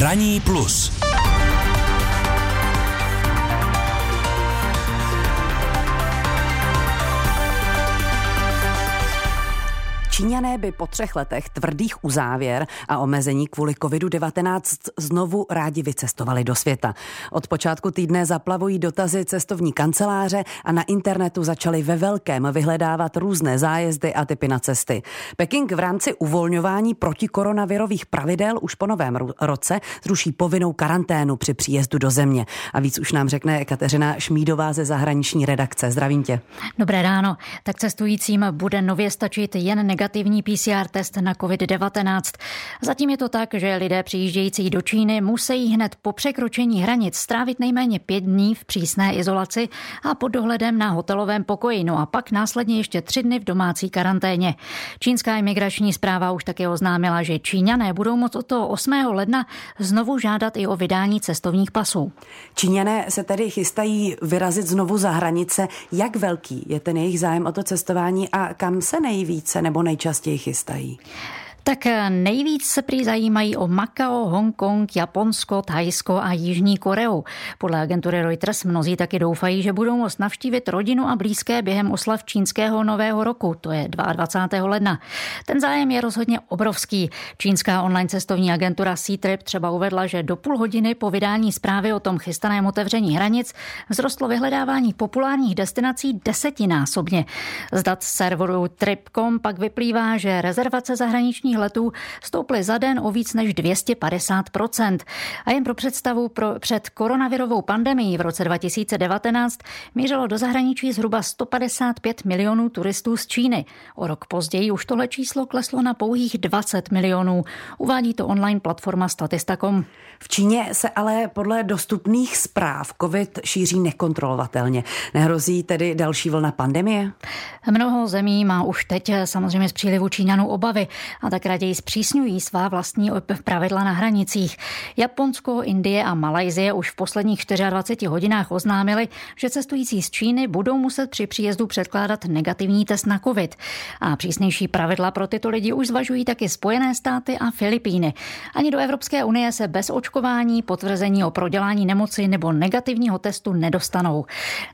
Ranní plus. Číňané by po třech letech tvrdých uzávěr a omezení kvůli COVID-19 znovu rádi vycestovali do světa. Od počátku týdne zaplavují dotazy cestovní kanceláře a na internetu začali ve velkém vyhledávat různé zájezdy a typy na cesty. Peking v rámci uvolňování protikoronavirových pravidel už po novém roce zruší povinnou karanténu při příjezdu do země. A víc už nám řekne Kateřina Šmídová ze zahraniční redakce. Zdravím tě. Dobré ráno. Tak cestujícím bude nově stačit jen negativní negativní PCR test na COVID-19. Zatím je to tak, že lidé přijíždějící do Číny musí hned po překročení hranic strávit nejméně pět dní v přísné izolaci a pod dohledem na hotelovém pokoji, no a pak následně ještě tři dny v domácí karanténě. Čínská imigrační zpráva už také oznámila, že Číňané budou moct od toho 8. ledna znovu žádat i o vydání cestovních pasů. Číňané se tedy chystají vyrazit znovu za hranice. Jak velký je ten jejich zájem o to cestování a kam se nejvíce nebo nejčastěji chystají? Tak nejvíc se prý zajímají o Makao, Hongkong, Japonsko, Thajsko a Jižní Koreu. Podle agentury Reuters mnozí taky doufají, že budou moct navštívit rodinu a blízké během oslav čínského nového roku, to je 22. ledna. Ten zájem je rozhodně obrovský. Čínská online cestovní agentura Ctrip třeba uvedla, že do půl hodiny po vydání zprávy o tom chystaném otevření hranic vzrostlo vyhledávání populárních destinací desetinásobně. Z dat serveru Trip.com pak vyplývá, že rezervace zahraničních letů stouply za den o víc než 250% A jen pro představu, pro, před koronavirovou pandemií v roce 2019 mířilo do zahraničí zhruba 155 milionů turistů z Číny. O rok později už tohle číslo kleslo na pouhých 20 milionů. Uvádí to online platforma Statista.com. V Číně se ale podle dostupných zpráv COVID šíří nekontrolovatelně. Nehrozí tedy další vlna pandemie? Mnoho zemí má už teď samozřejmě z přílivu Číňanů obavy a tak tak raději zpřísňují svá vlastní pravidla na hranicích. Japonsko, Indie a Malajzie už v posledních 24 hodinách oznámili, že cestující z Číny budou muset při příjezdu předkládat negativní test na COVID. A přísnější pravidla pro tyto lidi už zvažují taky Spojené státy a Filipíny. Ani do Evropské unie se bez očkování, potvrzení o prodělání nemoci nebo negativního testu nedostanou.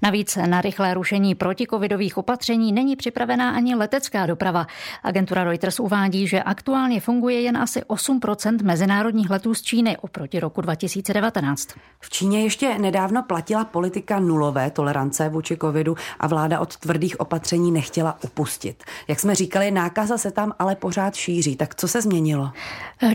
Navíc na rychlé rušení protikovidových opatření není připravená ani letecká doprava. Agentura Reuters uvádí, že aktuálně funguje jen asi 8% mezinárodních letů z Číny oproti roku 2019. V Číně ještě nedávno platila politika nulové tolerance vůči covidu a vláda od tvrdých opatření nechtěla upustit. Jak jsme říkali, nákaza se tam ale pořád šíří. Tak co se změnilo?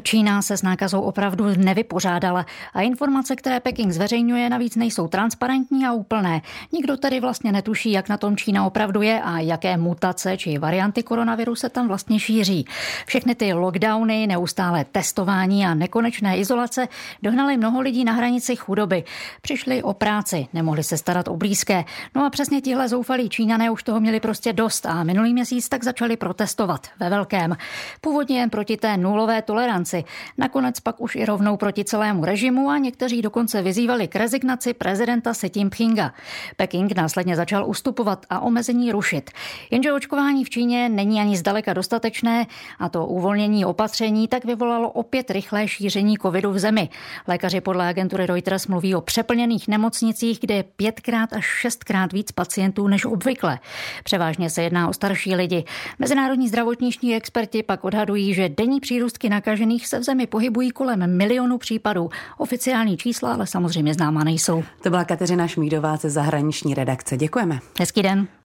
Čína se s nákazou opravdu nevypořádala a informace, které Peking zveřejňuje, navíc nejsou transparentní a úplné. Nikdo tedy vlastně netuší, jak na tom Čína opravdu je a jaké mutace či varianty koronaviru se tam vlastně šíří. Všechny všechny ty lockdowny, neustále testování a nekonečné izolace dohnaly mnoho lidí na hranici chudoby. Přišli o práci, nemohli se starat o blízké. No a přesně tihle zoufalí Číňané už toho měli prostě dost a minulý měsíc tak začali protestovat ve velkém. Původně jen proti té nulové toleranci, nakonec pak už i rovnou proti celému režimu a někteří dokonce vyzývali k rezignaci prezidenta Xi Jinpinga. Peking následně začal ustupovat a omezení rušit. Jenže očkování v Číně není ani zdaleka dostatečné a to uvolnění opatření tak vyvolalo opět rychlé šíření covidu v zemi. Lékaři podle agentury Reuters mluví o přeplněných nemocnicích, kde je pětkrát až šestkrát víc pacientů než obvykle. Převážně se jedná o starší lidi. Mezinárodní zdravotniční experti pak odhadují, že denní přírůstky nakažených se v zemi pohybují kolem milionu případů. Oficiální čísla ale samozřejmě známa nejsou. To byla Kateřina Šmídová ze zahraniční redakce. Děkujeme. Hezký den.